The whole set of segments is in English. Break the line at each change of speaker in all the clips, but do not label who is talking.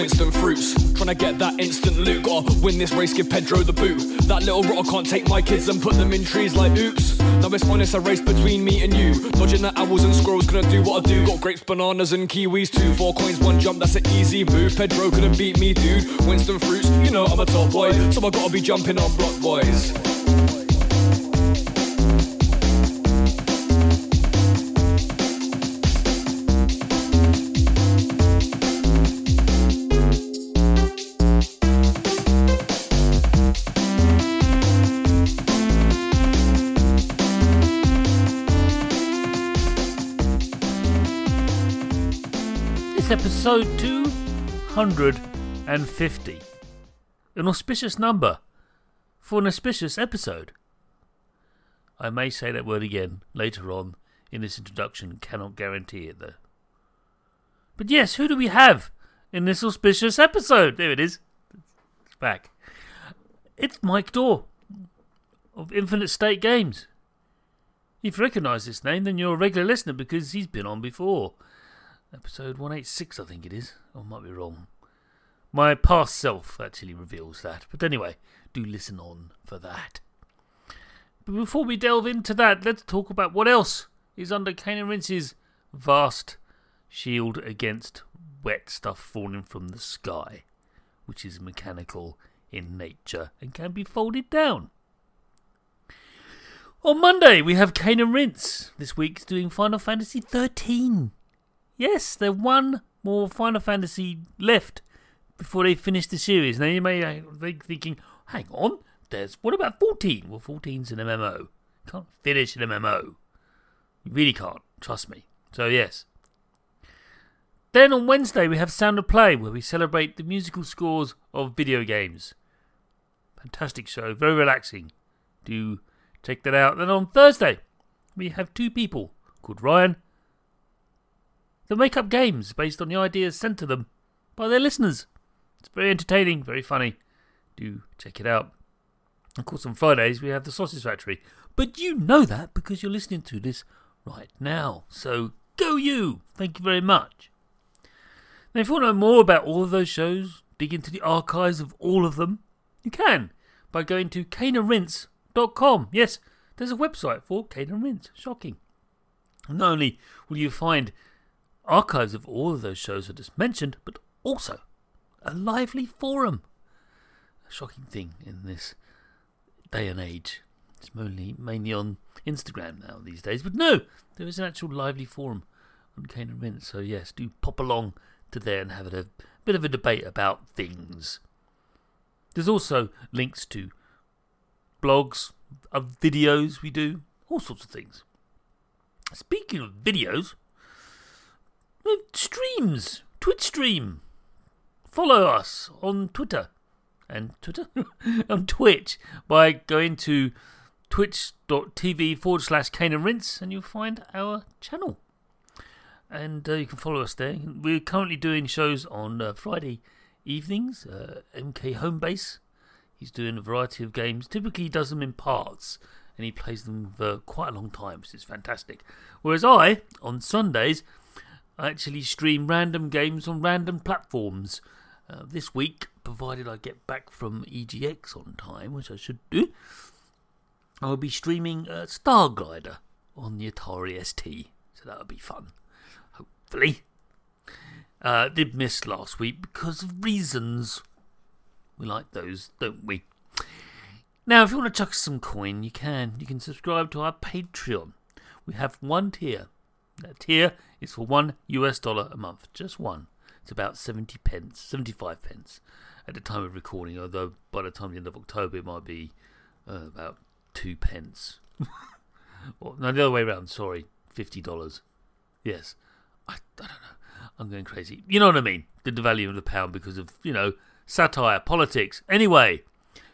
Winston Fruits. Trying to get that instant loot. Gotta win this race, give Pedro the boot. That little rotter can't take my kids and put them in trees like oops. Now it's honest, a race between me and you. Dodging the owls and squirrels, gonna do what I do. Got grapes, bananas, and kiwis too. Four coins, one jump, that's an easy move. Pedro couldn't beat me, dude. Winston Fruits, you know I'm a top boy, so I gotta be jumping on block boys.
Episode 250. An auspicious number for an auspicious episode. I may say that word again later on in this introduction, cannot guarantee it though. But yes, who do we have in this auspicious episode? There it is. It's back. It's Mike Daw of Infinite State Games. If you recognise this name, then you're a regular listener because he's been on before. Episode 186, I think it is. I might be wrong. My past self actually reveals that. But anyway, do listen on for that. But before we delve into that, let's talk about what else is under Cane and Rinse's vast shield against wet stuff falling from the sky, which is mechanical in nature and can be folded down. On Monday, we have Cane and Rinse. This week's doing Final Fantasy 13. Yes, there's one more Final Fantasy left before they finish the series. Now you may uh, be thinking, hang on, there's what about 14? Well, 14's an MMO. Can't finish an MMO. You really can't, trust me. So, yes. Then on Wednesday, we have Sound of Play, where we celebrate the musical scores of video games. Fantastic show, very relaxing. Do check that out. Then on Thursday, we have two people called Ryan that make up games based on the ideas sent to them by their listeners. It's very entertaining, very funny. Do check it out. Of course, on Fridays we have the Sausage Factory, but you know that because you're listening to this right now. So go you! Thank you very much. Now, if you want to know more about all of those shows, dig into the archives of all of them, you can by going to caneandrinse.com. Yes, there's a website for Cane. Shocking. Not only will you find archives of all of those shows I just mentioned, but also a lively forum. A shocking thing in this day and age. It's mainly, mainly on Instagram now these days, but no, there is an actual lively forum on Cane and Rinse. So yes, do pop along to there and have a bit of a debate about things. There's also links to blogs, of videos we do, all sorts of things. Speaking of videos, streams, Twitch stream. Follow us on Twitter and Twitter on Twitch by going to twitch.tv forward slash Cane and Rinse and you'll find our channel. And uh, you can follow us there. We're currently doing shows on uh, Friday evenings. Uh, MK Homebase, he's doing a variety of games. Typically, he does them in parts and he plays them for quite a long time, so it's fantastic. Whereas I, on Sundays, I actually stream random games on random platforms. Uh, this week, provided I get back from EGX on time, which I should do, I will be streaming uh, Starglider on the Atari ST. So that'll be fun, hopefully. Uh, did miss last week because of reasons. We like those, don't we? Now, if you want to chuck some coin, you can. You can subscribe to our Patreon. We have one tier. That tier is for one US dollar a month, just one. It's about 70 pence, 75 pence at the time of recording, although by the time the end of October it might be uh, about two pence. or, no, the other way around, sorry, $50. Yes, I, I don't know. I'm going crazy. You know what I mean? The devalue of the pound because of you know satire, politics. Anyway,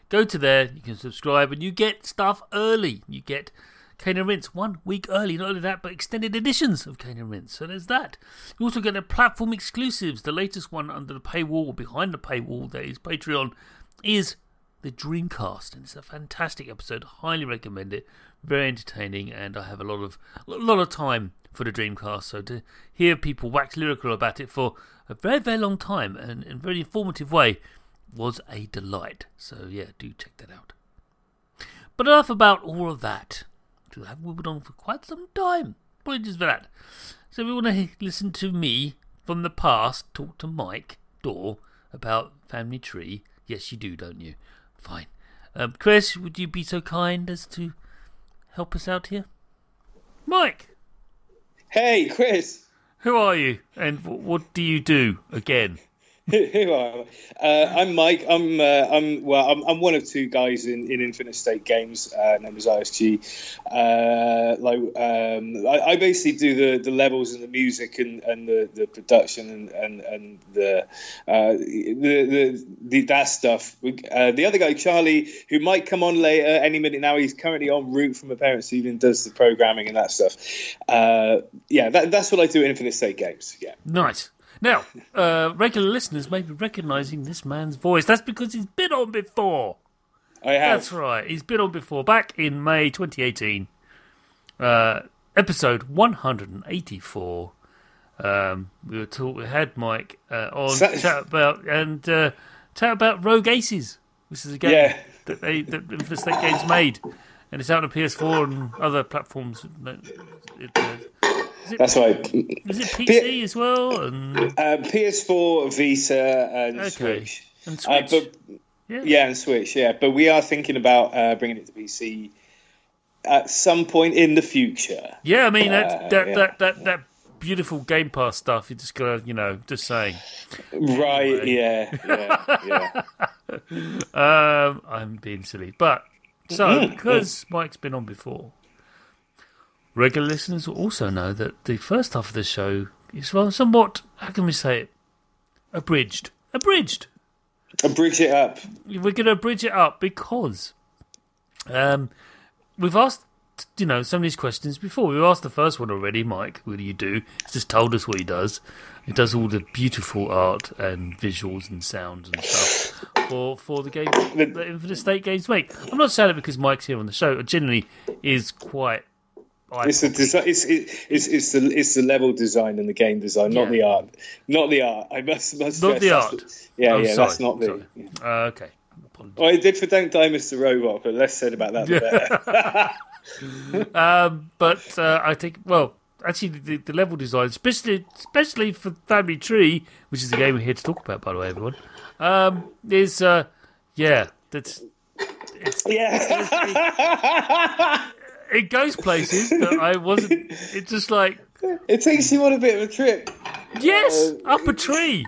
go to there. You can subscribe and you get stuff early. You get Cane and Rinse one week early. Not only that, but extended editions of Cane and Rinse. So there's that. You also get the platform exclusives. The latest one under the paywall, behind the paywall, that is Patreon, is the Dreamcast, and it's a fantastic episode. Highly recommend it. Very entertaining, and I have a lot of a lot of time for the Dreamcast. So to hear people wax lyrical about it for a very very long time and in a very informative way was a delight. So yeah, do check that out. But enough about all of that to have moved on for quite some time. Apologies for that. So if you want to listen to me from the past talk to Mike Daw about Family Tree, yes you do, don't you? Fine. Um, Chris, would you be so kind as to help us out here? Mike!
Hey, Chris!
Who are you and what do you do again?
Who are uh, I'm Mike. I'm uh, I'm well. I'm, I'm one of two guys in, in Infinite State Games, uh, known as ISG. Uh, like um, I, I, basically do the, the levels and the music and, and the, the production and and, and the, uh, the, the the that stuff. Uh, the other guy, Charlie, who might come on later any minute now. He's currently en route from a parents' evening, does the programming and that stuff. yeah, that, that's what I do at Infinite State Games. Yeah,
nice. Now, uh, regular listeners may be recognising this man's voice. That's because he's been on before.
I have.
That's right. He's been on before. Back in May 2018, uh, episode 184. Um, we were talk- we had Mike uh, on so- chat about and uh, chat about Rogue Aces, which is a game yeah. that they that Infinite State Games made, and it's out on PS4 and other platforms. It, uh,
that's right.
Is it PC P- as well? And...
Uh, PS4, Vita, and okay. Switch.
And uh, Switch.
Uh, but, yeah. yeah, and Switch. Yeah, but we are thinking about uh, bringing it to PC at some point in the future.
Yeah, I mean that uh, that, yeah. that, that that beautiful Game Pass stuff. You're just gonna, you know, just saying.
Right. Anyway. Yeah. Yeah.
yeah. um, I'm being silly, but so mm-hmm. because Mike's been on before, Regular listeners will also know that the first half of the show is well, somewhat, how can we say it? Abridged. Abridged.
Abridge it up.
We're going to abridge it up because um, we've asked, you know, some of these questions before. We've asked the first one already, Mike. What do you do? He's just told us what he does. He does all the beautiful art and visuals and sounds and stuff for for the game the Infinite State games make. I'm not saying it because Mike's here on the show. It generally is quite
it's the design. It's, it's it's the it's the level design and the game design, not yeah. the art. Not the art. I must must
not the art.
yeah, oh, yeah, sorry, that's not
me. Uh, okay.
Well, I did for Don't Die, Mr. Robot, but less said about that,
the better. um, but uh, I think, well, actually, the, the, level design, especially especially for Family Tree, which is the game we're here to talk about, by the way, everyone, um, is uh, yeah, that's
it's, yeah.
It goes places that I wasn't. It's just like
it takes you on a bit of a trip.
Yes, uh, up a tree.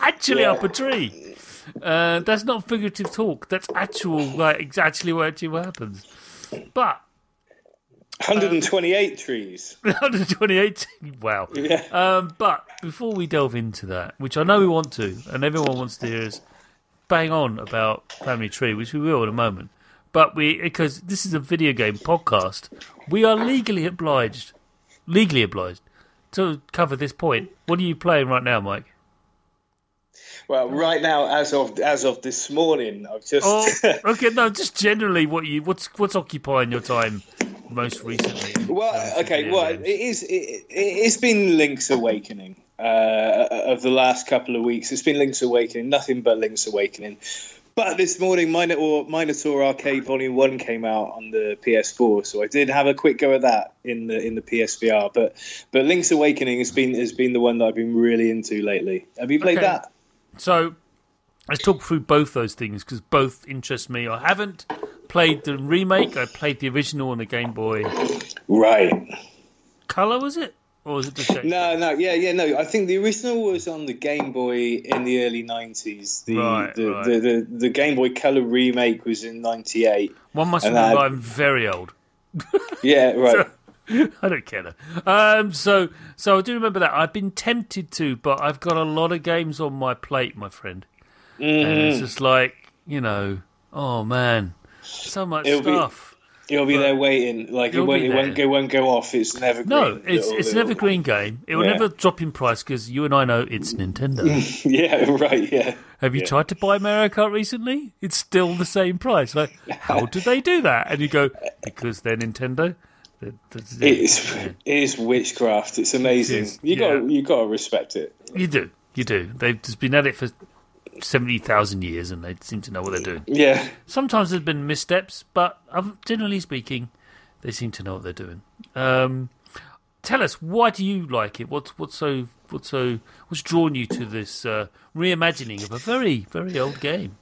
Actually, yeah. up a tree. Uh, that's not figurative talk. That's actual, like exactly what actually happens. But
128 um, trees.
128. Wow.
Yeah.
Um, but before we delve into that, which I know we want to, and everyone wants to hear us bang on about Family Tree, which we will in a moment. But we, because this is a video game podcast, we are legally obliged, legally obliged, to cover this point. What are you playing right now, Mike?
Well, right now, as of as of this morning, I've just.
Oh, okay, no, just generally, what you what's what's occupying your time most recently?
Well, okay, well, it is. It, it's been Link's Awakening uh, of the last couple of weeks. It's been Link's Awakening, nothing but Link's Awakening. But this morning, Minotaur, Minotaur Arcade Volume One came out on the PS4, so I did have a quick go at that in the in the PSVR. But but Link's Awakening has been has been the one that I've been really into lately. Have you played okay. that?
So let's talk through both those things because both interest me. I haven't played the remake. I played the original on the Game Boy.
Right.
Color was it? Or was it just Game
No, no, yeah, yeah, no. I think the original was on the Game Boy in the early nineties. The, right, the, right. the, the, the Game Boy Color remake was in ninety eight.
One must remember I'm very old.
Yeah, right.
I don't care. Though. Um, so, so I do remember that. I've been tempted to, but I've got a lot of games on my plate, my friend, and it's
Mm-hmm.
just like you know, oh man, so much
It'll be- You'll be
But-
there waiting, like it won't, it won't, it won't go off. It's an evergreen.
No, it's
little-
it's an evergreen game. It will
Yeah.
never drop in price because you and I know it's Nintendo.
Yeah, right. Yeah.
Have you
Yeah.
tried to buy Mario Kart recently? It's still the same price. Like, how did they do that? And you go, because they're Nintendo. They're- that's it.
It's it is witchcraft. It's amazing.
It is,
you
yeah.
got you got to respect it.
You do, you do. They've just been at it for seventy thousand years, and they seem to know what they're doing.
Yeah.
Sometimes there's been missteps, but generally speaking, they seem to know what they're doing. Um, tell us, why do you like it? What's what's so what's so what's drawn you to this uh, reimagining of a very very old game?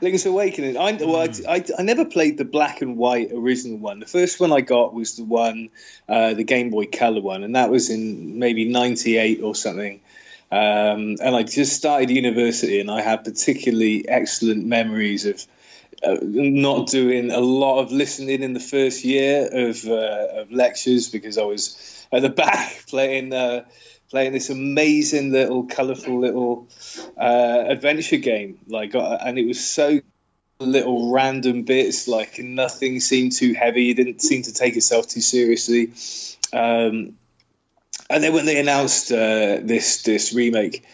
Link's Awakening. I, well,
Hmm.
I, I, I never played the black and white original one. The first one I got was the one, uh, the Game Boy Color one, and that was in maybe '98 or something. Um, and I just started university, and I had particularly excellent memories of uh, not doing a lot of listening in the first year of, uh, of lectures because I was at the back playing. Uh, Playing this amazing little, colourful little uh, adventure game, like, uh, and it was so little random bits, like nothing seemed too heavy. It didn't seem to take itself too seriously. Um, and then when they announced uh, this this remake,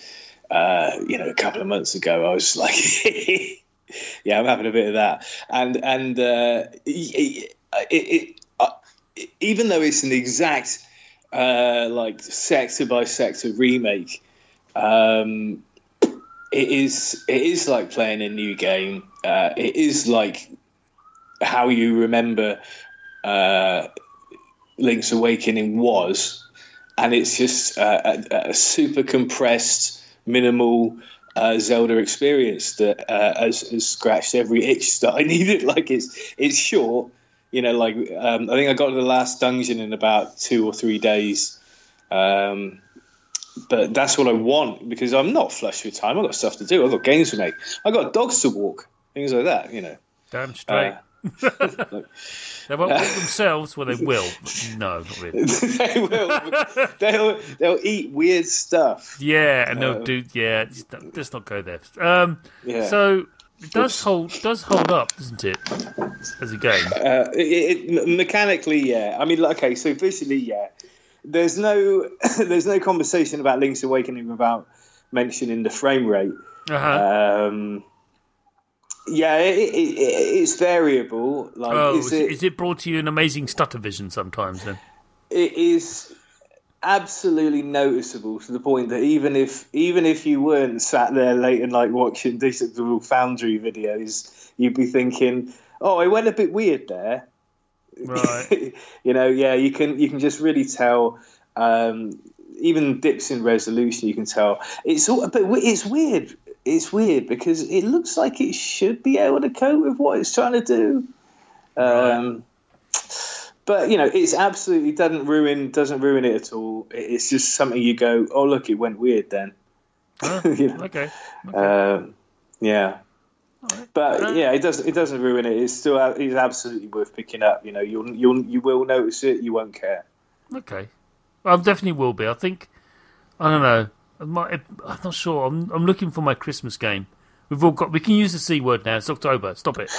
uh, you know, a couple of months ago, I was like, yeah, I'm having a bit of that. And and uh, it, it, uh, even though it's an exact uh, like sector by sector remake, um, it is it is like playing a new game. Uh, it is like how you remember Link's Awakening was, and it's just uh, a, a super compressed, minimal uh, Zelda experience that uh, has, has scratched every itch that I needed. Like it's it's short, you know. Like um, I think I got to the last dungeon in about two or three days. Um, but that's what I want because I'm not flush with time. I've got stuff to do. I've got games to make. I've got dogs to walk, things like that. You know.
Damn straight.
Uh,
they won't walk themselves. Well, they will. No, not really.
they will. They'll they'll eat weird stuff.
Yeah, and they'll
Uh,
do. Yeah, just, let's not go there. Um,
Yeah.
So it does
Oops.
hold does hold up, doesn't it, as a game?
Uh, it, it, mechanically, yeah. I mean, okay, so visually, yeah. There's no there's no conversation about Link's Awakening without mentioning the frame rate.
Uh-huh.
Um, yeah, it, it, it, it's variable. Like,
oh,
is it,
is it brought to you an amazing stutter vision sometimes? Then
it is absolutely noticeable to the point that even if even if you weren't sat there late at night watching Digital Foundry videos, you'd be thinking, "Oh, it went a bit weird there."
right?
you know, yeah, you can you can just really tell. Um, even dips in resolution, you can tell. It's all, but it's weird. It's weird because it looks like it should be able to cope with what it's trying to do. Um, But you know, it's absolutely doesn't ruin doesn't ruin it at all. It's just something you go, oh look, it went weird then. You know?
Okay.
Um, yeah.
Alright.
But
Uh,
yeah, it doesn't. It doesn't ruin it. It's still. It's absolutely worth picking up. You know, you'll you'll you will notice it. You won't care.
Okay. I definitely will be. I think. I don't know. I might, I'm not sure. I'm, I'm looking for my Christmas game. We've all got. We can use the c word now. It's October. Stop it.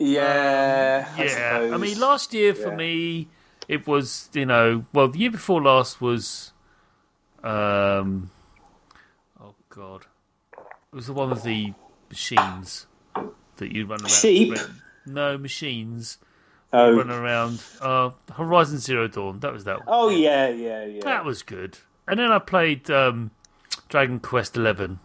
Yeah. I
Yeah. I,
suppose.
mean, last year for
Yeah.
me, it was you know. Well, the year before last was. Um. Oh God. It was the one with the machines that you run around.
Sheep?
No machines.
Oh.
Run around. Uh, Horizon Zero Dawn. That was that. one.
Oh yeah, yeah, yeah.
That was good. And then I played um, Dragon Quest Eleven.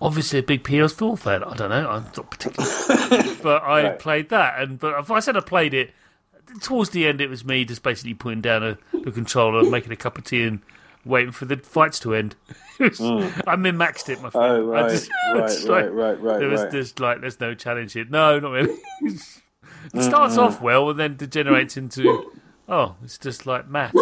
Obviously, a big PS4 fan. I don't know. I'm not particularly, but I
Right.
played that. And but if I said I played it towards the end, it was me just basically putting down a, the controller, making a cup of tea, and waiting for the fights to end. I min maxed it, my friend.
Oh right,
just-
right, right,
like-
right, right,
There was
right.
just like there's no challenge here. No, not really. it starts
Mm-hmm.
off well and then degenerates into oh, it's just like maths.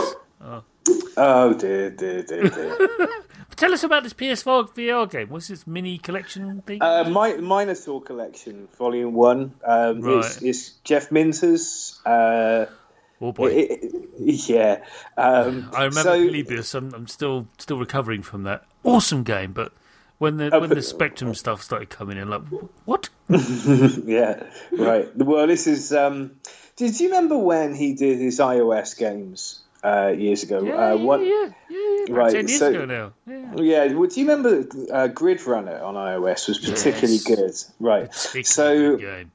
Oh dear, dear, dear, dear.
Tell us about this PS4 VR game. What's this mini collection thing?
uh, Mi- Minotaur Collection, Volume One. Um,
Right.
it's, it's Jeff Minter's. Uh,
Oh boy.
It- it- yeah. Um,
I remember
so-
Polybius. I'm, I'm still still recovering from that awesome game, but when the
Oh,
when
but-
the Spectrum stuff started coming in, like what?
yeah, right. Well, this is. Um, did you remember when he did his iOS games uh, years ago?
Yeah,
uh, what,
yeah, yeah, yeah, yeah.
Right,
ten years
so-
ago now. Yeah.
Yeah, well, do you remember uh, Grid Runner on iOS was particularly
Yes.
good? Right.
Particularly
So,
good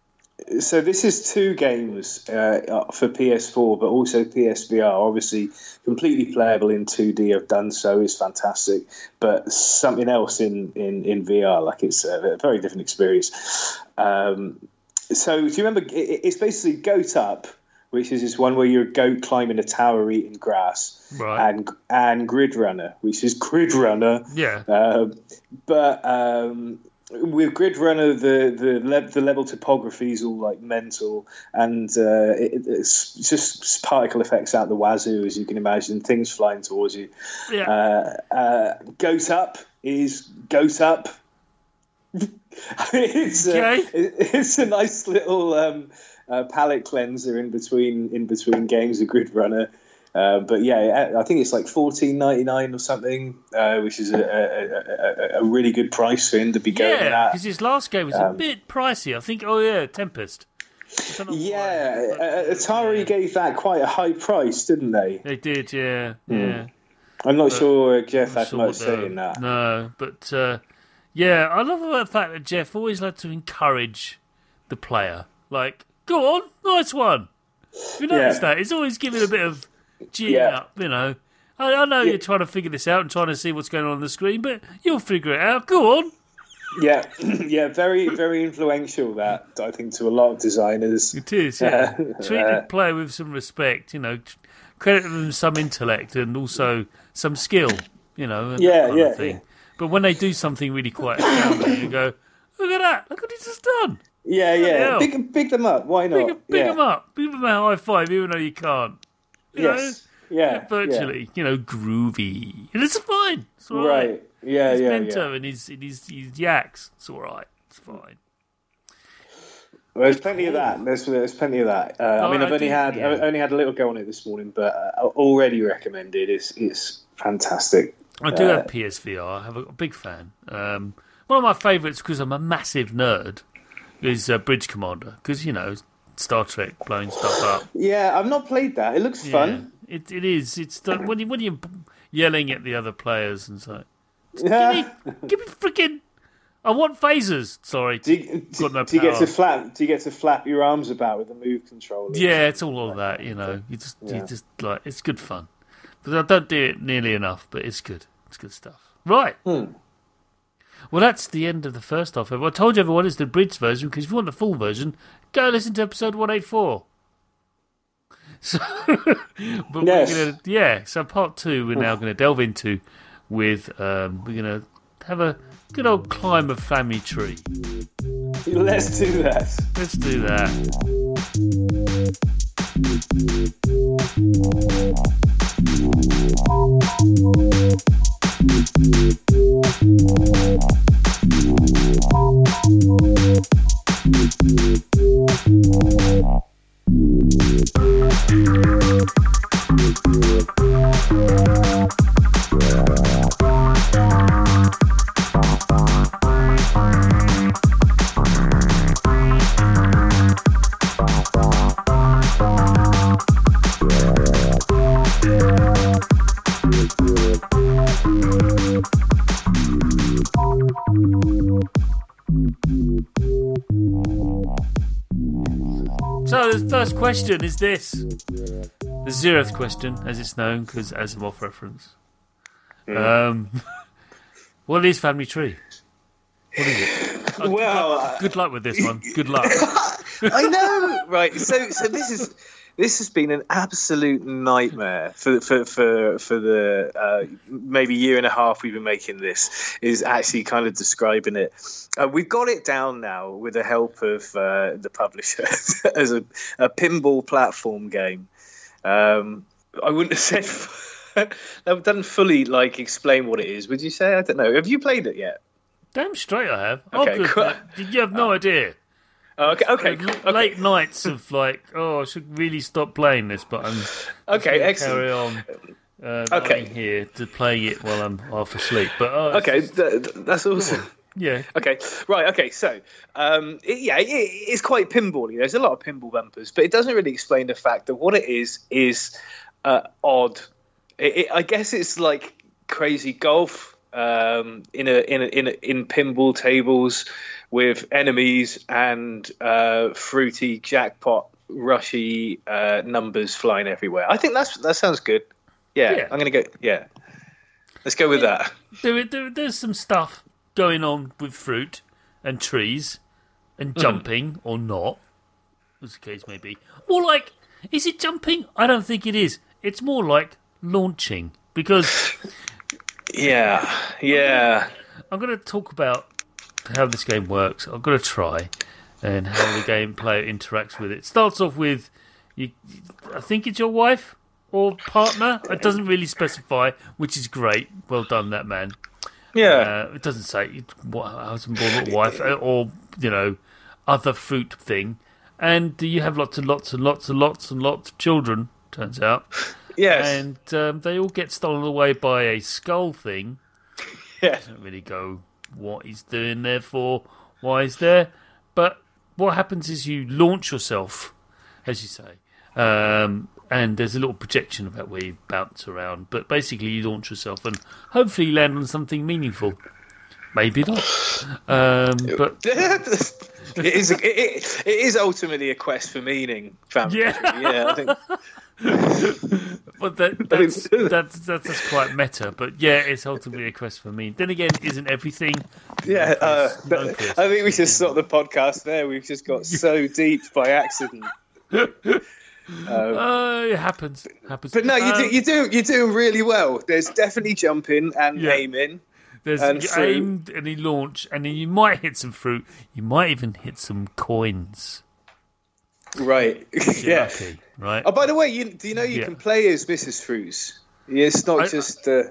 so this is two games uh, for PS4, but also PSVR. Obviously, completely playable in 2D. I've done so; is fantastic. But something else in in in VR, like it's a very different experience. Um, so, do you remember? It's basically Goat Up, which is this one where you're a goat climbing a tower eating grass,
Right.
and and Grid Runner, which is Grid Runner.
Yeah.
Um, but um, with Grid Runner, the the, le- the level topography is all like mental, and uh, it, it's just particle effects out the wazoo, as you can imagine, things flying towards you.
Yeah.
Uh, uh, Goat Up is Goat Up. it's, a,
Okay.
it- it's a nice little um, uh, palette cleanser in between in between games of Grid Runner. Uh, but yeah, I think it's like fourteen ninety nine or something, uh, which is a, a, a, a really good price for him to be going
yeah, because his last game was a bit pricey. I think. Oh yeah, Tempest. I why,
Yeah,
but,
uh, Atari
yeah.
gave that quite a high price, didn't they?
They did, yeah, yeah.
I'm not sure Jeff had
So
much say in that.
No, but uh, yeah, I love the fact that Jeff always liked to encourage the player. Like, go on, nice one. You noticed
Yeah.
that? He's always giving a bit of G
Yeah.
up, you know. I, I know
Yeah.
you're trying to figure this out and trying to see what's going on on the screen, but you'll figure it out. Go on.
Yeah, yeah, very, very influential. That I think to a lot of designers.
It is, yeah. Treat the player with some respect, you know. Credit them some intellect and also some skill, you know, and
Yeah, yeah,
of thing.
yeah.
But when they do something really quite astounding, you go, look at that, look what he's just done.
Yeah, yeah,
hell.
big, big them up. Why not?
Pick, pick
yeah.
them up, give them a high five, even though you can't. You
Yes, yeah,
know, virtually, you know, groovy. And it's fine. It's all
yeah.
right.
Right. Yeah,
He's
yeah,
Minter
yeah.
and his, and his, his yaks. It's all right. It's fine.
Well, there's plenty of that. There's, there's plenty of that. Uh, I mean,
I
I've only had
yeah.
I've only had a little go on it this morning, but uh, already recommended. It's it's fantastic.
I do
Uh,
have PSVR. I have a, a big fan. Um, one of my favourites because I'm a massive nerd is uh, Bridge Commander because you know Star Trek blowing stuff up.
Yeah, I've not played that. It looks fun.
It it is. It's the, when you when you're yelling at the other players and so.
Yeah.
Give me freaking. I want phasers. Sorry.
Do you, do,
no
do you get to flap? Do you get to flap your arms about with the move controller?
Yeah, it's all of that. You know, you just you just like it's good fun. But I don't do it nearly enough. But it's good. It's good stuff. Right.
Hmm.
Well, that's the end of the first half. I told you everyone it's the bridge version because if you want the full version, go listen to episode one eight four. So, but
Yes.
we're gonna yeah. So part two, we're now going to delve into with um, we're going to have a good old climb of family tree.
Let's do that.
Let's do that. So question is this: the zeroth question, as it's known, because Asimov reference. Um, what is family tree? What is it? Oh,
Well,
good luck with this one. Good luck.
I know, right? So, so this is this has been an absolute nightmare for for for for the uh, maybe year and a half we've been making this. Is actually kind of describing it. Uh, we've got it down now with the help of uh, the publisher as a, a pinball platform game. Um, I wouldn't have said. I've done fully like explain what it is. Would you say? I don't know. Have you played it yet?
Damn straight I have.
Okay,
oh,
cool.
You have no idea.
Oh, okay, okay, okay.
Late nights of like, oh, I should really stop playing this, but I'm
Okay, excellent.
Carry on. Uh,
Okay.
here to play it while I'm half asleep. But oh,
Okay,
just-
th- th- that's awesome.
yeah,
Okay, right. Okay, so um, it, yeah, it, it's quite pinbally. There's a lot of pinball bumpers, but it doesn't really explain the fact that what it is is uh, odd. It, I guess it's like crazy golf um, in a in a, in a, in pinball tables with enemies and uh, fruity jackpot rushy uh, numbers flying everywhere. I think that's that sounds good. Yeah,
Yeah.
I'm gonna go. Yeah, let's go with that.
there, there, there's some stuff going on with fruit and trees and
Hmm.
jumping or not, as the case may be. More like, is it jumping? I don't think it is. It's more like launching because
Yeah, yeah.
I'm going to talk about how this game works. I've got to try and how the game player interacts with it. Starts off with you. I think it's your wife or partner. It doesn't really specify, which is great. Well done, that man.
Yeah.
Uh, it doesn't say what husband or wife uh, or you know other fruit thing. And you have lots and lots and lots and lots and lots of children. Turns out,
yes.
and um, they all get stolen away by a skull thing.
yeah.
Doesn't really go what he's doing there for, why he's there. But what happens is you launch yourself, as you say, um, and there's a little projection about where you bounce around. But basically, you launch yourself and hopefully you land on something meaningful. Maybe not. Um, but
it is. It, it, it is ultimately a quest for meaning. Family
Yeah.
yeah. I think.
But that, that's, that's, that's that's quite meta. But yeah, it's ultimately a quest for me. Then again, isn't everything?
Yeah. Uh,
No, Chris.
I think we should stop the podcast there. We've just got so deep by accident.
Uh, it happens. Happens.
But no, you do.
Um,
You do. You're doing really well. There's definitely jumping and
Yeah.
aiming.
There's
And
you
fruit.
aim and you launch, and then you might hit some fruit. You might even hit some coins.
Right. Yeah.
lucky, right?
Oh, by the way, you, do you know you
Yeah.
can play as Mrs. Fruits? It's not
I-
just. Uh,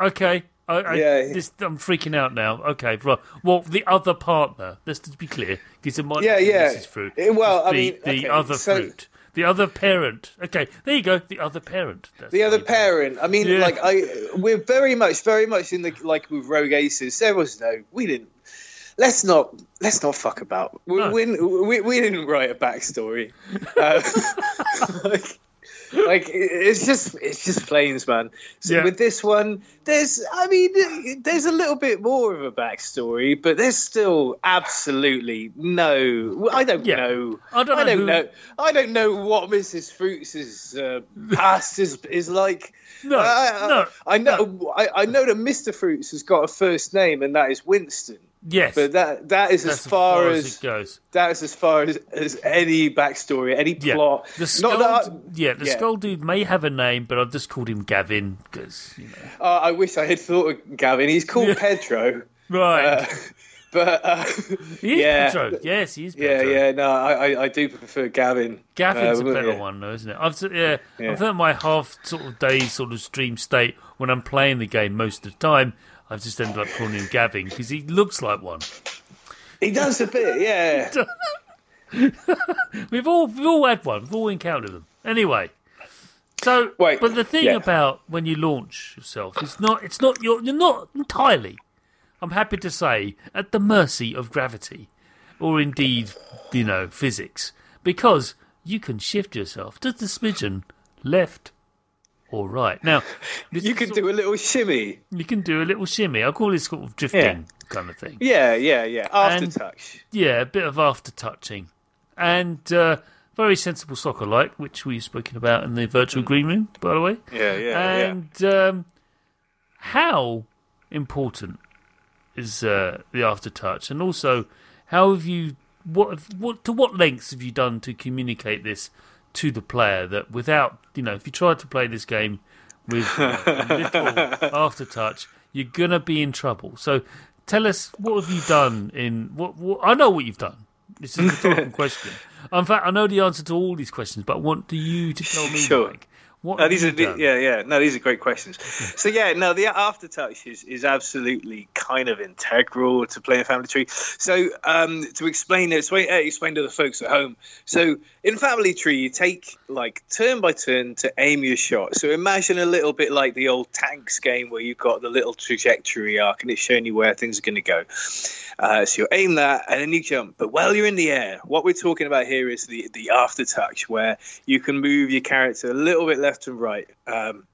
Okay. I, I,
Yeah.
This, I'm freaking out now. Okay, right. Well, the other partner. Let's just be clear, because it might
Yeah, yeah.
Mrs. Fruit.
Eh, well, I
be
mean,
the
okay,
other
so-
fruit, the other parent. Okay, there you go. The other parent. That's
the other
it.
parent. I mean,
Yeah.
like I, we're very much, very much in the like with Rogue Aces. There was no, we didn't. Let's not, let's not fuck about. We,
No.
we, we, didn't write a backstory. Uh, like, like it's just, it's just planes, man. So
Yeah.
with this one, there's, I mean, there's a little bit more of a backstory, but there's still absolutely no. I don't
Yeah.
know.
I don't know
I don't
who-
know. I don't know what Mrs. Fruits' uh, past is is like.
No,
I,
no,
I know. I, I know that Mr. Fruits has got a first name, and that is Winston.
Yes.
But that that is
that's
as far
as,
as
it goes.
that is as far as, as any backstory, any
Yeah.
plot.
The skull, yeah, the
yeah.
skull dude may have a name, but I've just called him Gavin because you know.
I, uh, I wish I had thought of Gavin. He's called Pedro,
Right.
uh, but uh,
he is
yeah.
Pedro. Yes, he is
yeah,
Pedro.
yeah. No, I, I, I do prefer Gavin.
Gavin's
Uh,
a better
yeah.
one, though, isn't it? I've yeah,
Yeah.
I've had my half sort of day sort of stream state when I'm playing the game most of the time. I've just ended up calling him Gavin because he looks like one.
He does a bit, yeah.
We've all we've all had one. We've all encountered them. Anyway, so
Wait,
but the thing
yeah.
about when you launch yourself, it's not it's not you're you're not entirely. I'm happy to say at the mercy of gravity, or indeed you know physics, because you can shift yourself just a smidgen left or right. Now
You
can
do a little shimmy.
you can do a little shimmy. I call this sort of drifting
Yeah.
kind of thing.
Yeah, yeah, yeah.
And-
Aftertouch.
Yeah, a bit of after touching. And uh, very sensible soccer like, which we've spoken about in the virtual green room, by the way.
Yeah, yeah, yeah.
And um, how important is uh, the aftertouch? And also, how have you what what to what lengths have you done to communicate this to the player that without you know if you try to play this game with uh, little aftertouch, you're gonna be in trouble. So tell us what have you done in what, what I know what you've done. This is a rhetorical question. In fact, I know the answer to all these questions, but I want you to tell me,
Sure.
Mike, What
No, these are the, yeah, yeah. No, these are great questions. So yeah, no, the aftertouch is, is absolutely kind of integral to playing Family Tree. So um, to explain it, explain, uh, explain to the folks at home. So in Family Tree, you take like turn by turn to aim your shot. So imagine a little bit like the old tanks game where you've got the little trajectory arc and it's showing you where things are going to go. Uh, so you aim that and then you jump. But while you're in the air, what we're talking about here is the the aftertouch, where you can move your character a little bit left and right. Um,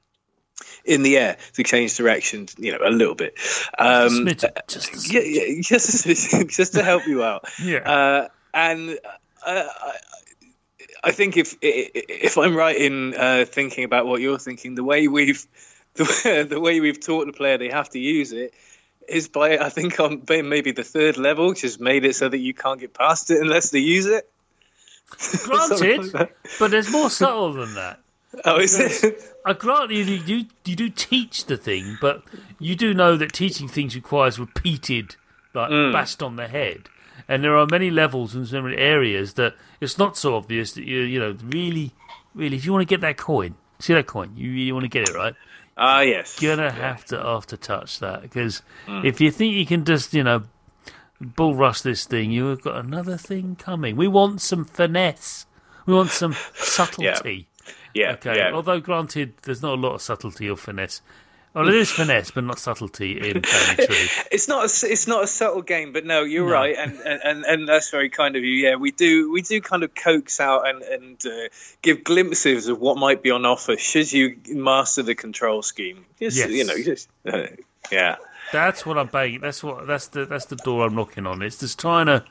in the air to change directions, you know, a little bit. Um,
Smidgen, just a
yeah, yeah, just just to help you out.
Yeah.
Uh, and uh, I, I think if if I'm right in uh, thinking about what you're thinking, the way we've the way, the way we've taught the player they have to use it is by I think on maybe the third level, just made it so that you can't get past it unless they use it.
Granted,
like
but there's more subtle than that.
Oh, is it?
I grant you, you, you, do teach the thing, but you do know that teaching things requires repeated, like
Mm.
bashed on the head. And there are many levels and many areas that it's not so obvious that you, you know, really, really, if you want to get that coin, see that coin, you really want to get it right.
Ah, yes.
You're gonna have to after touch that because
Mm.
if you think you can just, you know, bull rush this thing, you've got another thing coming. We want some finesse. We want some subtlety.
Yeah.
Okay.
Yeah.
Although, granted, there's not a lot of subtlety or finesse. Well, it is finesse, but not subtlety in Family Tree.
It's not a, it's not a subtle game, but no, you're
No.
right, and, and and that's very kind of you. Yeah, we do we do kind of coax out and and uh, give glimpses of what might be on offer should you master the control scheme. Just,
Yes.
you know, just uh, yeah.
That's what I'm banging. That's what. That's the. That's the door I'm knocking on. It's just trying to,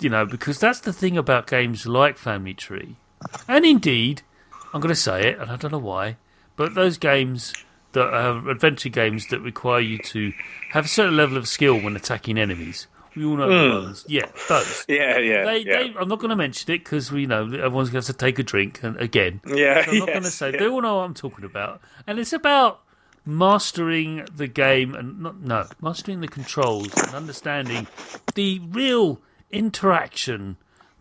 you know, because that's the thing about games like Family Tree, and indeed, I'm going to say it, and I don't know why, but those games that are adventure games that require you to have a certain level of skill when attacking enemies. We all know hmm. ones. Yeah, those.
Yeah, yeah,
They,
yeah.
they, I'm not going to mention it because we know everyone's going to have to take a drink and again.
yeah,
So I'm not going to say.
yeah.
They all know what I'm talking about, and it's about mastering the game and not no mastering the controls and understanding the real interaction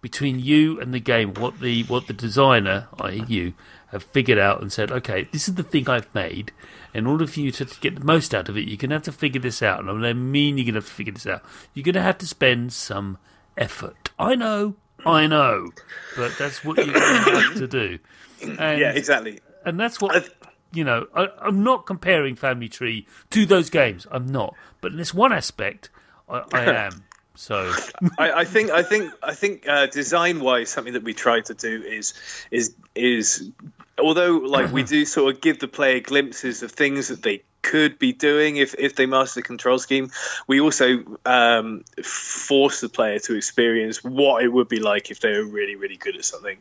between you and the game. What the what the designer, i.e., you, have figured out and said, okay, this is the thing I've made. In order for you to, to get the most out of it, you're going to have to figure this out. And I mean, you're going to have to figure this out. You're going to have to spend some effort. I know, I know, but that's what you're going to have to do. And,
yeah, exactly.
and that's what I've- you know. I, I'm not comparing Family Tree to those games. I'm not, but in this one aspect, I, I am. So
I, I think I think I think uh, design wise, something that we try to do is is is although like we do sort of give the player glimpses of things that they could be doing if, if they master the control scheme, we also um, force the player to experience what it would be like if they were really really good at something.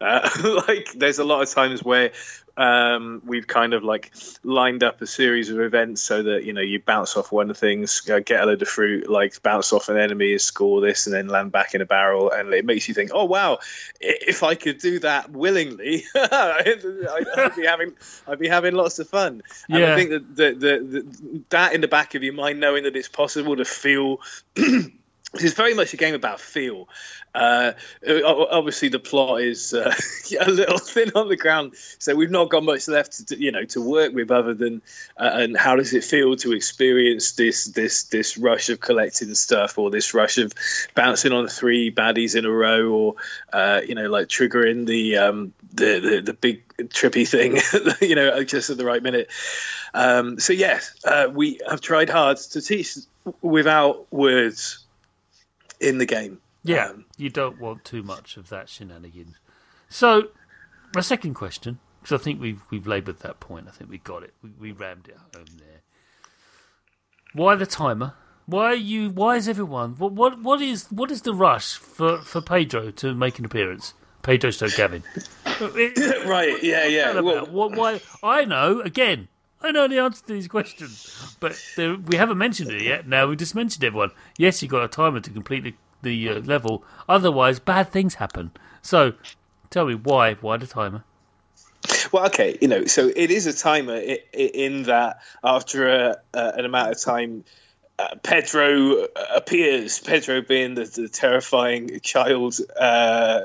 Uh, like there's a lot of times where um, we've kind of like lined up a series of events so that you know you bounce off one of things, uh, get a load of fruit, like bounce off an enemy, score this, and then land back in a barrel, and it makes you think, oh wow, if I could do that willingly, I'd, I'd be having I'd be having lots of fun. And
Yeah.
I think that the, the, the, that in the back of your mind, knowing that it's possible to feel. It's very much a game about feel. Uh, obviously, the plot is uh, a little thin on the ground, so we've not got much left to you know to work with other than uh, and how does it feel to experience this this this rush of collecting stuff or this rush of bouncing on three baddies in a row or uh, you know like triggering the um, the, the the big trippy thing you know just at the right minute. Um, so yes, uh, we have tried hard to teach without words in the game.
yeah,
Um,
you don't want too much of that shenanigans. So my second question, because I think we've we've laboured that point. I think we got it. We, we rammed it home there. Why the timer? Why are you? Why is everyone? What what what is what is the rush for for Pedro to make an appearance? Pedro Stoke Gavin.
right? Yeah, yeah. Well?
What, why? I know. Again, I know the answer to these questions, but there, we haven't mentioned it yet. Now we just mentioned everyone. Yes, you got a timer to complete the, the uh, level. Otherwise, bad things happen. So, tell me why? Why the timer?
well, okay. You know, so it is a timer in that after a, uh, an amount of time. Uh, Pedro appears. Pedro being the, the terrifying child uh,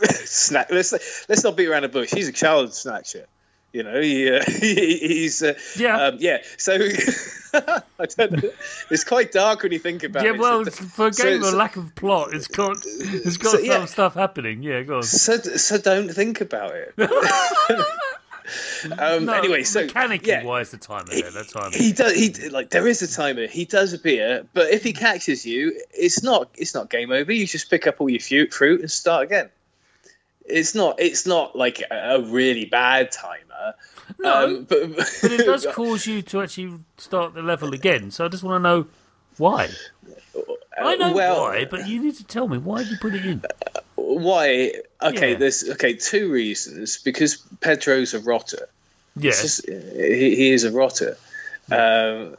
snack. Let's let's not beat around the bush. He's a child snatcher. You know, he, uh, he he's uh,
Yeah.
um, yeah. So I don't know. It's quite dark when you think about
Yeah,
it.
Yeah, well,
So-
for a
so-
game with
so-
lack of plot, it's got it's got
So,
some
yeah.
stuff happening. Yeah, go on.
so so don't think about it. um,
No,
anyway, so
mechanically,
yeah,
why is the timer there? That timer.
he does. He like there is a timer. He does appear, but if he catches you, it's not. It's not game over. You just pick up all your fruit, fruit and start again. It's not. It's not like a, really bad timer.
No,
um, but,
but it does cause you to actually start the level again. So I just want to know why. I know
Uh, well,
why, but you need to tell me why did you put it in?
Why? Okay,
Yeah.
there's okay two reasons. Because Pedro's a rotter. Yes, just- he, he is a rotter. Um,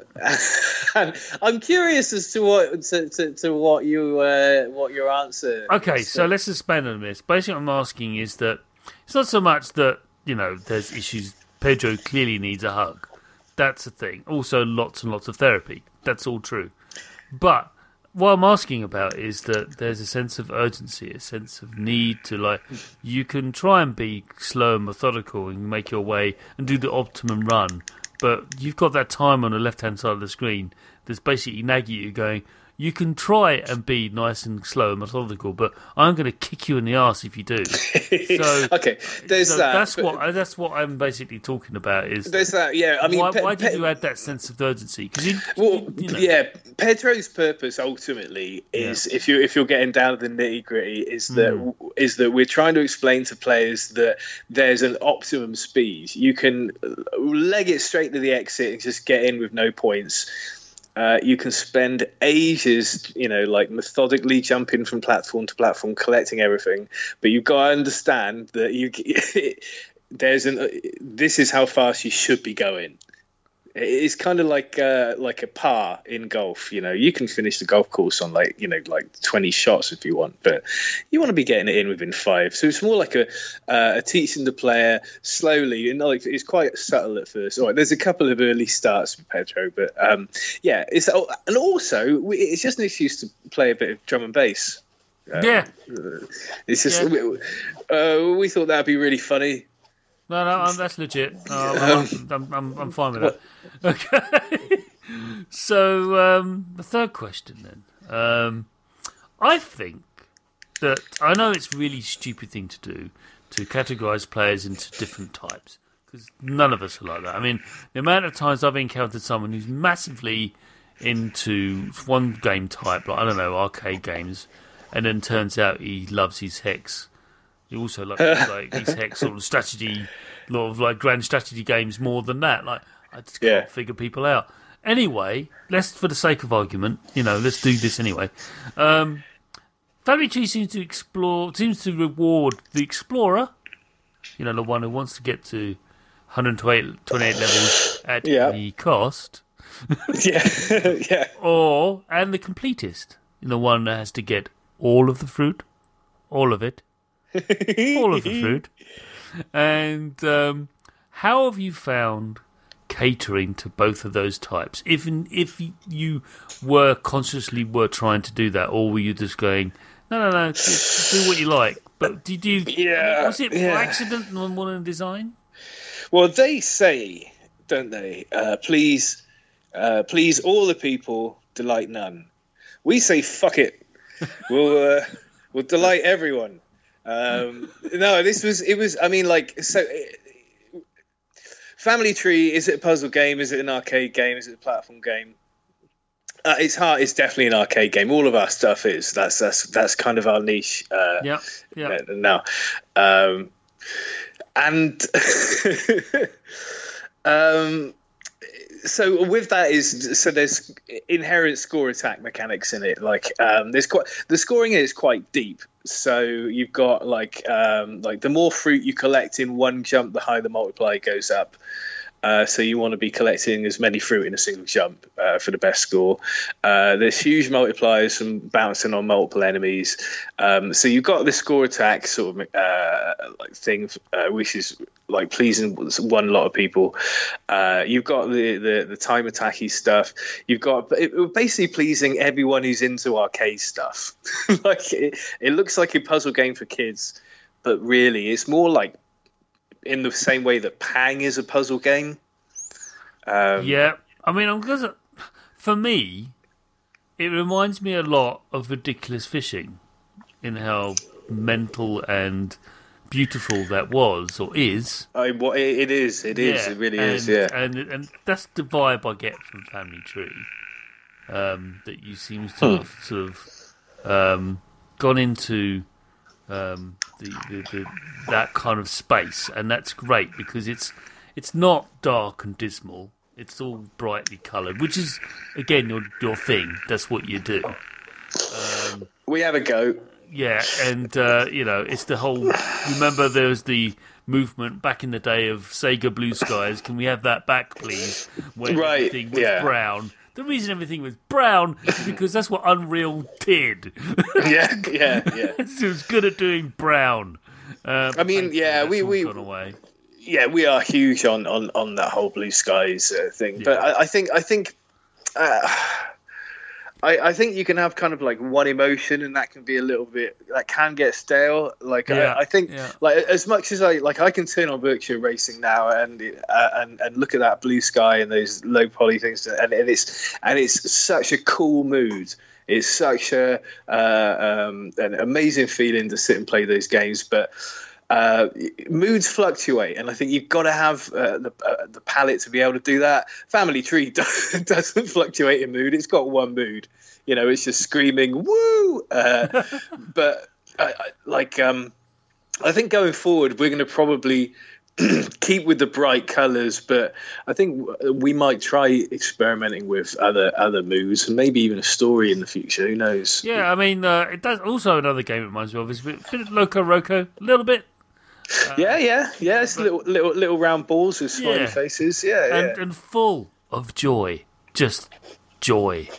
and I'm curious as to what to, to, to what you uh, what your answer.
Okay,
is.
so let's expand on this. Basically, what I'm asking is that it's not so much that you know there's issues. Pedro clearly needs a hug. That's a thing. Also, lots and lots of therapy. That's all true. But what I'm asking about is that there's a sense of urgency, a sense of need to like. You can try and be slow and methodical and make your way and do the optimum run, but you've got that time on the left hand side of the screen that's basically nagging you, going. You can try and be nice and slow and methodical, but I'm going to kick you in the ass if you do. So,
okay, there's
so
that.
that's what that's what I'm basically talking about. Is
There's that. Yeah, I mean,
why,
Pe-
why did
Pe-
you add that sense of urgency? Because you,
Well,
you- you know,
yeah, Pedro's purpose ultimately is if you if you're getting down to the nitty gritty is that
Hmm.
is that we're trying to explain to players that there's an optimum speed. You can leg it straight to the exit and just get in with no points. Uh, you can spend ages, you know, like methodically jumping from platform to platform, collecting everything. But you've got to understand that you there's an this is how fast you should be going. It's kind of like uh, like a par in golf. You know, you can finish the golf course on like you know like twenty shots if you want, but you want to be getting it in within five. So it's more like a uh, a teaching the player slowly, and like it's quite subtle at first. All right, there's a couple of early starts for Pedro, but um, yeah, it's and also it's just an excuse to play a bit of drum and bass.
yeah.
It's just
Yeah.
we, uh, we thought that'd be really funny.
No, no, um, that's legit. Um, I'm, I'm, I'm fine with that. Okay. so um, the third question then. Um, I think that I know it's a really stupid thing to do to categorize players into different types because none of us are like that. I mean, the amount of times I've encountered someone who's massively into one game type, like I don't know, arcade games, and then turns out he loves his hex. He also likes like his hex sort of strategy, lot of like grand strategy games more than that. Like I just can't
Yeah.
figure people out. Anyway, let's for the sake of argument, you know, let's do this anyway. Um, Family Tree seems to explore, seems to reward the explorer. You know, the one who wants to get to 128 28 levels at
Yeah.
any cost,
yeah, yeah.
or and the completist, you the one that has to get all of the fruit, all of it, all of the food. And um, how have you found catering to both of those types? If if you were consciously were trying to do that, or were you just going, no, no, no, just do what you like? But did you?
Yeah,
was it
yeah.
by accident of the design?
Well, they say, don't they? Uh, please, uh, please, all the people, delight none. We say, fuck it. We'll uh, we'll delight everyone. Um, no, this was it was. I mean, like so. uh, Family Tree is it a puzzle game? Is it an arcade game? Is it a platform game? Uh, it's hard. It's definitely an arcade game. All of our stuff is. That's that's that's kind of our niche. Uh,
Yeah, yeah.
uh, now. Um, and um, so with that is so there's inherent score attack mechanics in it. Like um, there's quite the scoring is quite deep. So you've got like um, like the more fruit you collect in one jump, the higher the multiplier goes up. Uh, so you want to be collecting as many fruit in a single jump uh, for the best score. Uh, there's huge multipliers from bouncing on multiple enemies. Um, so you've got the score attack sort of uh, like thing, uh, which is like pleasing one lot of people. You've got the, the the time attacky stuff. You've got it, basically pleasing everyone who's into arcade stuff. like it, it looks like a puzzle game for kids but really, it's more like in the same way that Pang is a puzzle game. Um,
Yeah, I mean, I'm because for me, it reminds me a lot of ridiculous fishing in how mental and beautiful that was or is.
I, what it, is, it is,
Yeah,
it really
and,
is. Yeah,
and and that's the vibe I get from Family Tree. Um, that you seem to have sort of um, gone into um, the, the, the that kind of space, and that's great because it's it's not dark and dismal. It's all brightly coloured, which is again your your thing. That's what you do.
we have a go.
Yeah, and uh, you know, it's the whole. Remember, there was the movement back in the day of Sega Blue Skies. Can we have that back, please? When
Right,
everything was
yeah.
brown. The reason everything was brown is because that's what Unreal did.
yeah, yeah, yeah.
it was good at doing brown. Uh,
I mean, yeah, we- we- yeah, we are huge on on on that whole blue skies uh, thing. But I, I think I think uh, I I think you can have kind of like one emotion, and that can be a little bit that can get stale. Like
Yeah,
I, I think
yeah.
like as much as I like I can turn on Berkshire Racing now and uh, and and look at that blue sky and those low poly things, and, and it's and it's such a cool mood. It's such a uh, um, an amazing feeling to sit and play those games, but uh, moods fluctuate, and I think you've got to have uh, the uh, the palette to be able to do that. Family Tree doesn't fluctuate in mood; it's got one mood. You know, it's just screaming "woo!" Uh, but I, I, like, um, I think going forward, we're going to probably keep with the bright colours, but I think we might try experimenting with other other moods and maybe even a story in the future. Who knows?
Yeah, I mean, uh, it does. Also, another game it reminds me of is a bit, bit of Loco Roco, a little bit,
yeah, yeah, yeah. It's little little little round balls with smiley
Yeah.
faces. Yeah, yeah.
and and full of joy, just joy.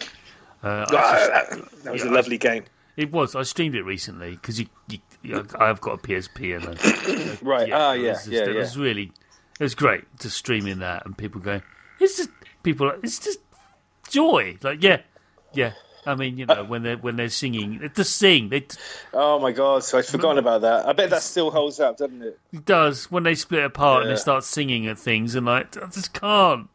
Uh,
Ah,
just-
that, was
yeah,
a
I-
lovely game.
It was. I streamed it recently because you, you, you, I've got a PSP and a,
Right. ah, yeah,
just-
yeah,
It was really, it was great to stream in that and people going, it's just people. It's just joy. Like yeah, yeah. I mean, you know, when they're when they're singing, they just sing. They
Oh my god! So I'd forgotten about that. I bet that still holds up, doesn't it?
it does when they split apart and they start singing at things and like I just can't.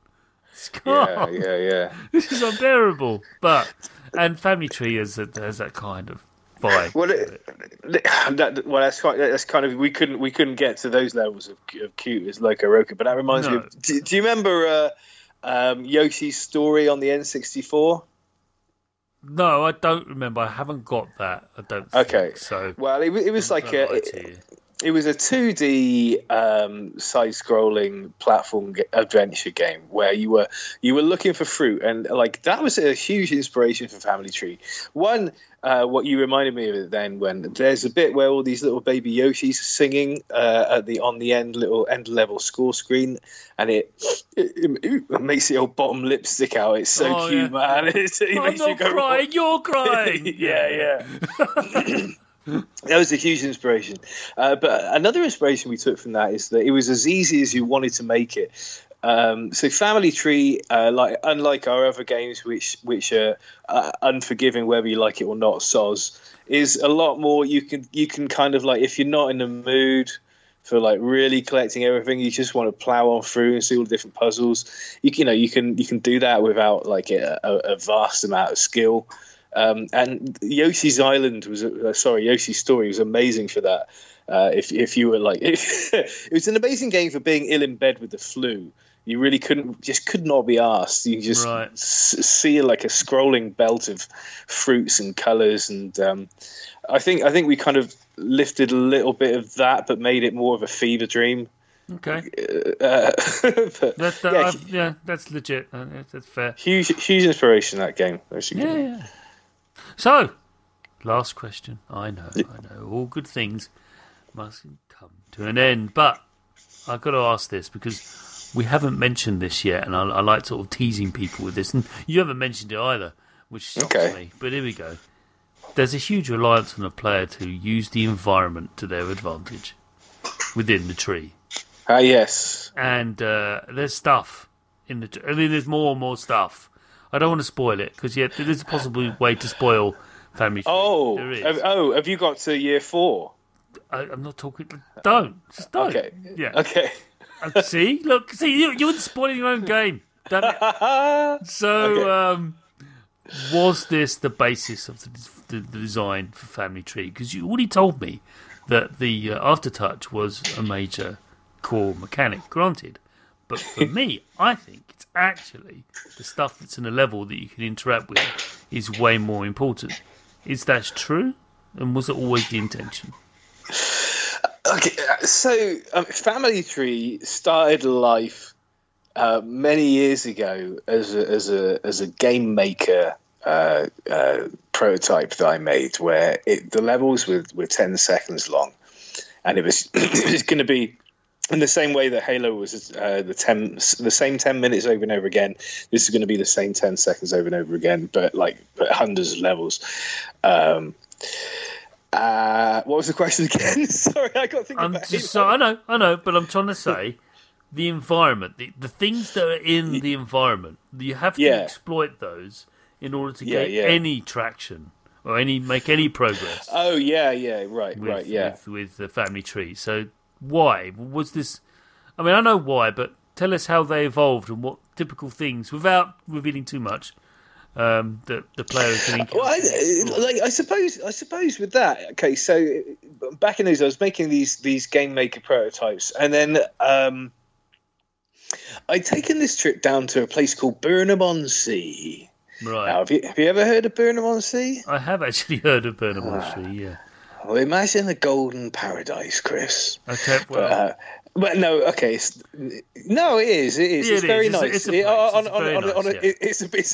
Just
Yeah,
can't.
yeah, yeah.
This is unbearable. But and Family Tree has that has that kind of vibe.
Well, it, that, well, that's quite, that's kind of we couldn't we couldn't get to those levels of, of cute as Loco Roco, but that reminds me. Of, do, do you remember uh, um, Yoshi's story on the N64?
No, I don't remember. I haven't got that. I don't.
Okay.
Think, so
Well, it, it was like a,
you.
It was a 2D um, side-scrolling platform ge- adventure game where you were you were looking for fruit, and like that was a huge inspiration for Family Tree. One, uh, what you reminded me of it then when there's a bit where all these little baby Yoshis are singing uh, at the on the end little end level score screen, and it it, it makes your bottom lip stick out. It's so
Oh,
cute,
yeah.
man. It's, it
I'm
makes you
not
go,
crying. You're crying.
yeah, yeah. that was a huge inspiration. Uh, but another inspiration we took from that is that it was as easy as you wanted to make it. Um, so Family Tree, uh, like unlike our other games, which which are uh, unforgiving whether you like it or not, Soz is a lot more. You can you can kind of like if you're not in the mood for like really collecting everything, you just want to plow on through and see all the different puzzles. You, you know you can you can do that without like a, a vast amount of skill. Um, and Yoshi's Island was uh, sorry, Yoshi's Story was amazing for that. Uh, if if you were like, it was an amazing game for being ill in bed with the flu. You really couldn't, just could not be asked. You just
Right.
s- see like a scrolling belt of fruits and colours, and um, I think I think we kind of lifted a little bit of that, but made it more of a fever dream.
Okay.
Uh, but,
That, that,
yeah,
yeah, that's legit. Uh, that's- fair.
huge huge inspiration that game. That's a good
Yeah, yeah. So, last question. I know, I know. All good things must come to an end. But I've got to ask this because we haven't mentioned this yet, and I, I like sort of teasing people with this. And you haven't mentioned it either, which shocks
Okay.
me. But here we go. There's a huge reliance on a player to use the environment to their advantage within the tree.
Ah, yes.
and uh, there's stuff in the. I mean, there's more and more stuff. I don't want to spoil it because yet there is a possible way to spoil Family Tree.
Oh, have, oh, have you got to year four?
I, I'm not talking. Don't. Just don't.
Okay.
Yeah.
Okay.
Uh, see, look, see, you, you're spoiling your own game. So,
Okay.
um, was this the basis of the, the, the design for Family Tree? Because you already told me that the uh, aftertouch was a major core mechanic, granted. But for me, I think it's actually the stuff that's in a level that you can interact with is way more important. Is that true? And was it always the intention?
Okay, so um, Family Tree started life uh, many years ago as a, as a as a game maker uh, uh, prototype that I made, where it, the levels were, were ten seconds long, and it was it was going to be in the same way that Halo was uh, the ten the same ten minutes over and over again. This is going to be the same ten seconds over and over again, but like but hundreds of levels. Um, uh, what was the question again? Sorry, I got to think
I'm
about
just, so, I know, I know, but I'm trying to say the environment, the, the things that are in the environment, you have to
Yeah.
exploit those in order to
Yeah,
get
yeah.
any traction or any make any progress
Oh yeah, yeah, right,
with,
right, yeah.
with, with the family tree. So why was this? I mean, I know why, but tell us how they evolved and what typical things, without revealing too much, um, that the player can encounter.
Well, I, like I suppose, I suppose with that, okay. So back in those, I was making these these game maker prototypes, and then um, I'd taken this trip down to a place called Burnham on Sea.
right.
Now, have you have you ever heard of Burnham on Sea?
I have actually heard of Burnham on Tree, yeah.
Well, imagine the golden paradise, Chris.
Okay, well,
Uh, but no, okay. It's, no, it is. It is.
Yeah,
it's
it
very
is. It's a-
nice.
it's a place. It's
on-
very
on- on-
nice,
it-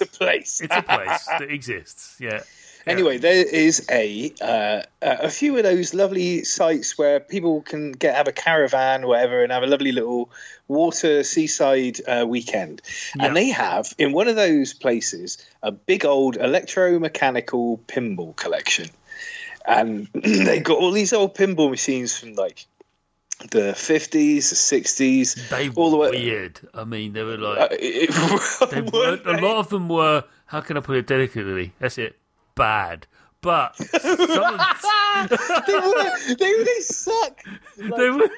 a place.
it's a place that exists, yeah. Yeah.
Anyway, there is a uh, a few of those lovely sites where people can get have a caravan, or whatever, and have a lovely little water seaside uh, weekend.
Yeah.
And they have in one of those places a big old electromechanical pinball collection, and they got all these old pinball machines from like the fifties, the sixties,
They
all the
were
way.
weird. I mean, they were
Uh,
like
it-
they
weren't
a lot of them were. How can I put it delicately? That's it. Bad, but some of them,
they, were, they, they suck. Like,
they were.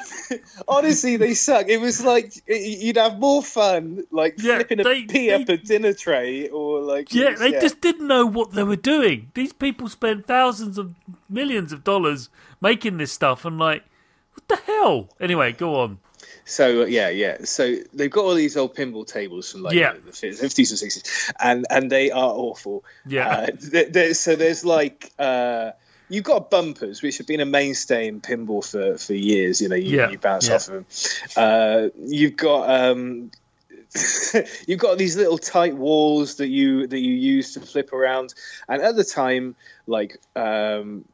Honestly, they suck. It was like you'd have more fun like
Yeah,
flipping a
they-
pea
they-
up a dinner tray, or like
Yeah, they just didn't know what they were doing. These people spent thousands of millions of dollars making this stuff, and like, what the hell? Anyway, go on.
So uh, yeah, yeah. So they've got all these old pinball tables from like
Yeah.
the fifties and sixties, and and they are awful.
Yeah.
Uh, there, there- so there's like. Uh, You've got bumpers, which have been a mainstay in pinball for, for years. You know, you,
Yeah,
you bounce
yeah.
off of them. Uh, you've got um, you've got these little tight walls that you that you use to flip around. And at the time, like um,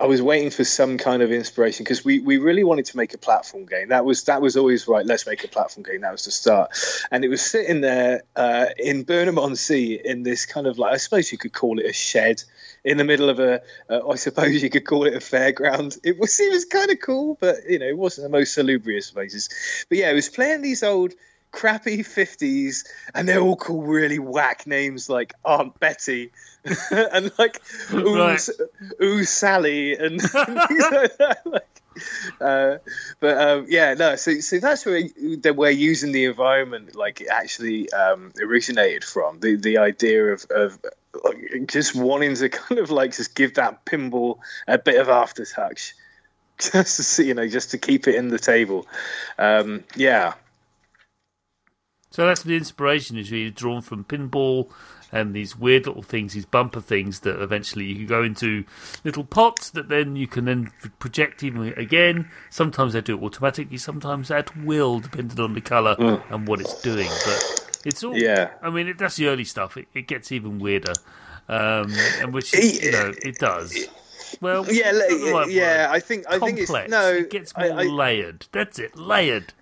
I was waiting for some kind of inspiration because we, we really wanted to make a platform game. That was that was always right. Let's make a platform game. That was the start, and it was sitting there uh, in Burnham on Sea in this kind of like I suppose you could call it a shed in the middle of a. Uh, I suppose you could call it a fairground. It was it was kind of cool, but you know it wasn't the most salubrious places. But yeah, it was playing these old crappy 50s and they're all called really whack names like aunt betty and like ooh,
Right.
ooh sally and things like that like, uh, but um, yeah no so, so that's where that we're using the environment like it actually um, originated from the the idea of, of just wanting to kind of like just give that pinball a bit of aftertouch just to see you know just to keep it in the table um, yeah
So that's the inspiration is really drawn from pinball and these weird little things, these bumper things that eventually you can go into little pots that then you can then project even again. Sometimes they do it automatically, sometimes at will, depending on the colour and what it's doing. But it's all,
Yeah.
I mean, it, that's the early stuff. It, it gets even weirder, um, and which you know it does. Well,
Yeah,
it's
la-
not the right
yeah.
word.
I think I think it's no.
it gets more
I,
layered. That's it, layered.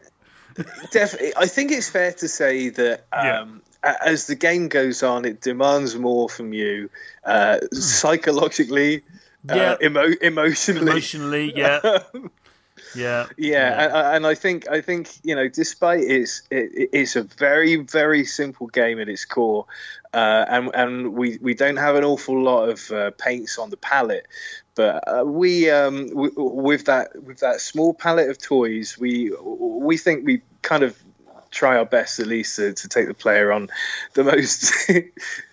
definitely. I think it's fair to say that um, a- as the game goes on, it demands more from you uh, psychologically,
Hmm. Yeah.
uh, emo- emotionally.
Emotionally, yeah. Yeah,
Yeah, And, and I think I think you know, despite its it, it's a very very simple game at its core, uh, and and we we don't have an awful lot of uh, paints on the palette, but uh, we um w- with that with that small palette of toys, we we think we kind of try our best at least to, to take the player on the most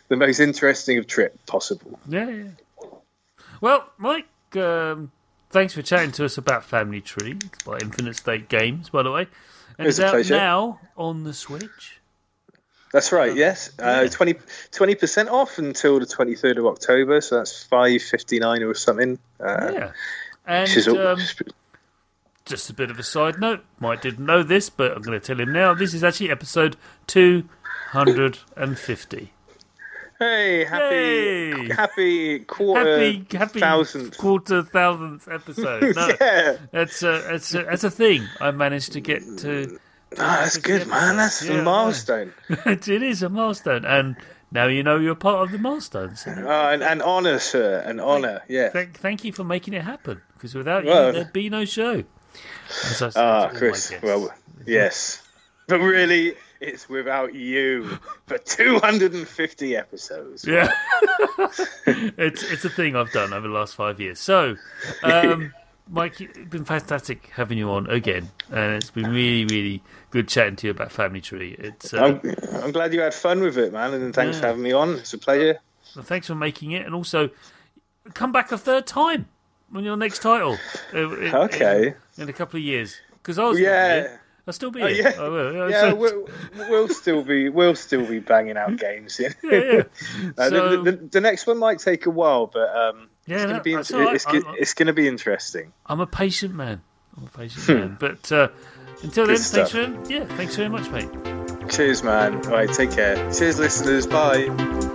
the most interesting of trip possible.
Yeah, yeah. Well, Mike, um, thanks for chatting to us about Family Tree by Infinite State Games, by the way. And
It's
it's out
pleasure.
now on the Switch.
That's right. Yes, uh, 20 percent off until the twenty third of October. So that's five fifty nine or something. Uh,
Yeah. And um, just a bit of a side note, Mike didn't know this, but I'm going to tell him now. This is actually episode 250.
Hey, happy
Yay!
happy quarter
Happy, happy
thousandth.
quarter thousandth episode. No,
Yeah,
that's a, that's a, that's a thing. I managed to get to.
Ah, that's good, man. That's
Yeah,
a milestone.
it is a milestone, and now you know you're part of the milestone. So
Oh, and, and honor, sir, an honor. Yeah.
thank, thank you for making it happen. Because without
Well-
you, there'd be no show. As I said
Ah, Chris. Well, yes, but really, it's without you for two hundred and fifty episodes.
Yeah, it's it's a thing I've done over the last five years. So, um, Mike, it's been fantastic having you on again, and it's been really, really good chatting to you about Family Tree. It's uh,
I'm, I'm glad you had fun with it, man, and thanks for having me on. It's a pleasure.
well, thanks for making it, and also come back a third time on your next title. in-
Okay.
in, in a couple of years, because I was
Yeah.
I'll still be
Oh,
here.
yeah.
I will.
Yeah,
So-
we'll, we'll still be we'll still be banging out games. Yeah.
yeah.
Uh,
So-
the, the, the next one might take a while, but um,
Yeah,
it's going to be it's,
right.
it's, it's going to be interesting.
I'm a patient man. I'm a patient man. But uh, until then,
Hmm. Good
thanks
stuff.
for yeah, thanks very much, mate.
Cheers, man. All right, take care. Cheers, listeners. Bye.